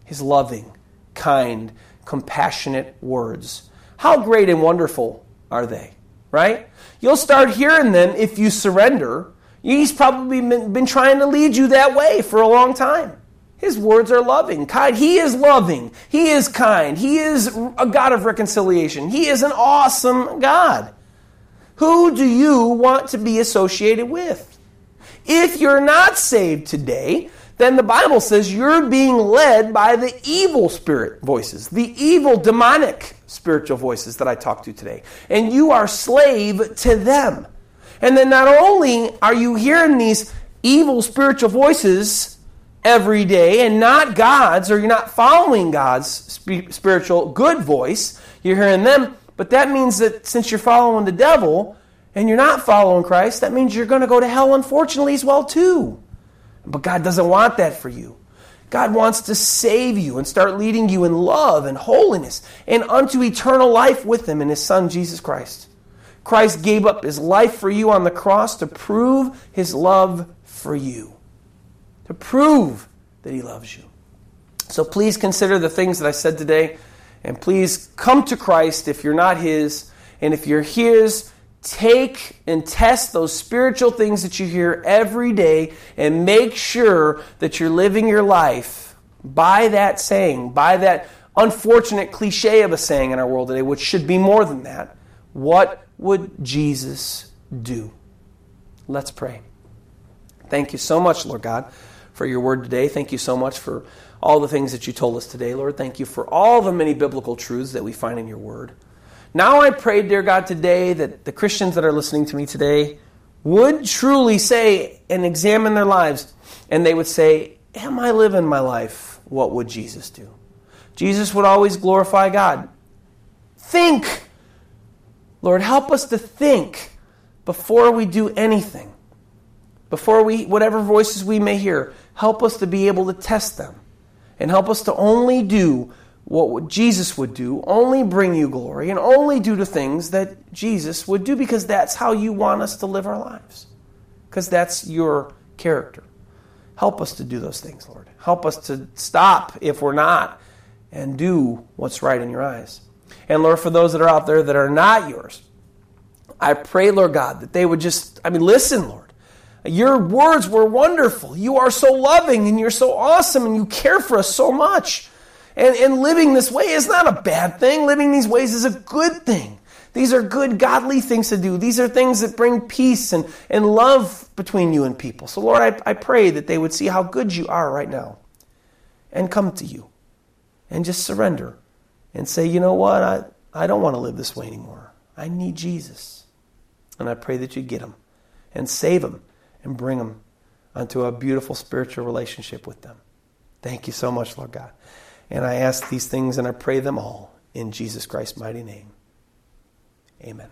his loving, kind, compassionate words. How great and wonderful are they, right? You'll start hearing them if you surrender. He's probably been trying to lead you that way for a long time. His words are loving, kind. He is loving. He is kind. He is a God of reconciliation. He is an awesome God. Who do you want to be associated with? If you're not saved today, then the Bible says you're being led by the evil spirit voices, the evil demonic spiritual voices that I talked to today. And you are slave to them. And then not only are you hearing these evil spiritual voices every day and not God's, or you're not following God's spiritual good voice, you're hearing them, but that means that since you're following the devil and you're not following Christ, that means you're going to go to hell, unfortunately, as well, too. But God doesn't want that for you. God wants to save you and start leading you in love and holiness and unto eternal life with Him in His Son, Jesus Christ. Christ gave up His life for you on the cross to prove His love for you, prove that He loves you. So please consider the things that I said today, and please come to Christ if you're not His. And if you're His, take and test those spiritual things that you hear every day and make sure that you're living your life by that saying, by that unfortunate cliche of a saying in our world today, which should be more than that. What would Jesus do? Let's pray. Thank you so much, Lord God, for your word today. Thank you so much for all the things that you told us today, Lord. Thank you for all the many biblical truths that we find in your word. Now I pray, dear God, today that the Christians that are listening to me today would truly say and examine their lives, and they would say, Am I living my life? What would Jesus do? Jesus would always glorify God. Think. Lord, help us to think before we do anything. Before we, whatever voices we may hear, help us to be able to test them. And help us to only do what Jesus would do, only bring you glory, and only do the things that Jesus would do because that's how you want us to live our lives. Because that's your character. Help us to do those things, Lord. Help us to stop if we're not and do what's right in your eyes. And Lord, for those that are out there that are not yours, I pray, Lord God, that they would just, I mean, listen, Lord. Your words were wonderful. You are so loving and you're so awesome and you care for us so much. And, and living this way is not a bad thing. Living these ways is a good thing. These are good, godly things to do. These are things that bring peace and, and love between you and people. So, Lord, I, I pray that they would see how good you are right now and come to you and just surrender and say, you know what? I, I don't want to live this way anymore. I need Jesus. And I pray that you get them and save them and bring them onto a beautiful spiritual relationship with them. Thank you so much, Lord God. And I ask these things and I pray them all in Jesus Christ's mighty name. Amen.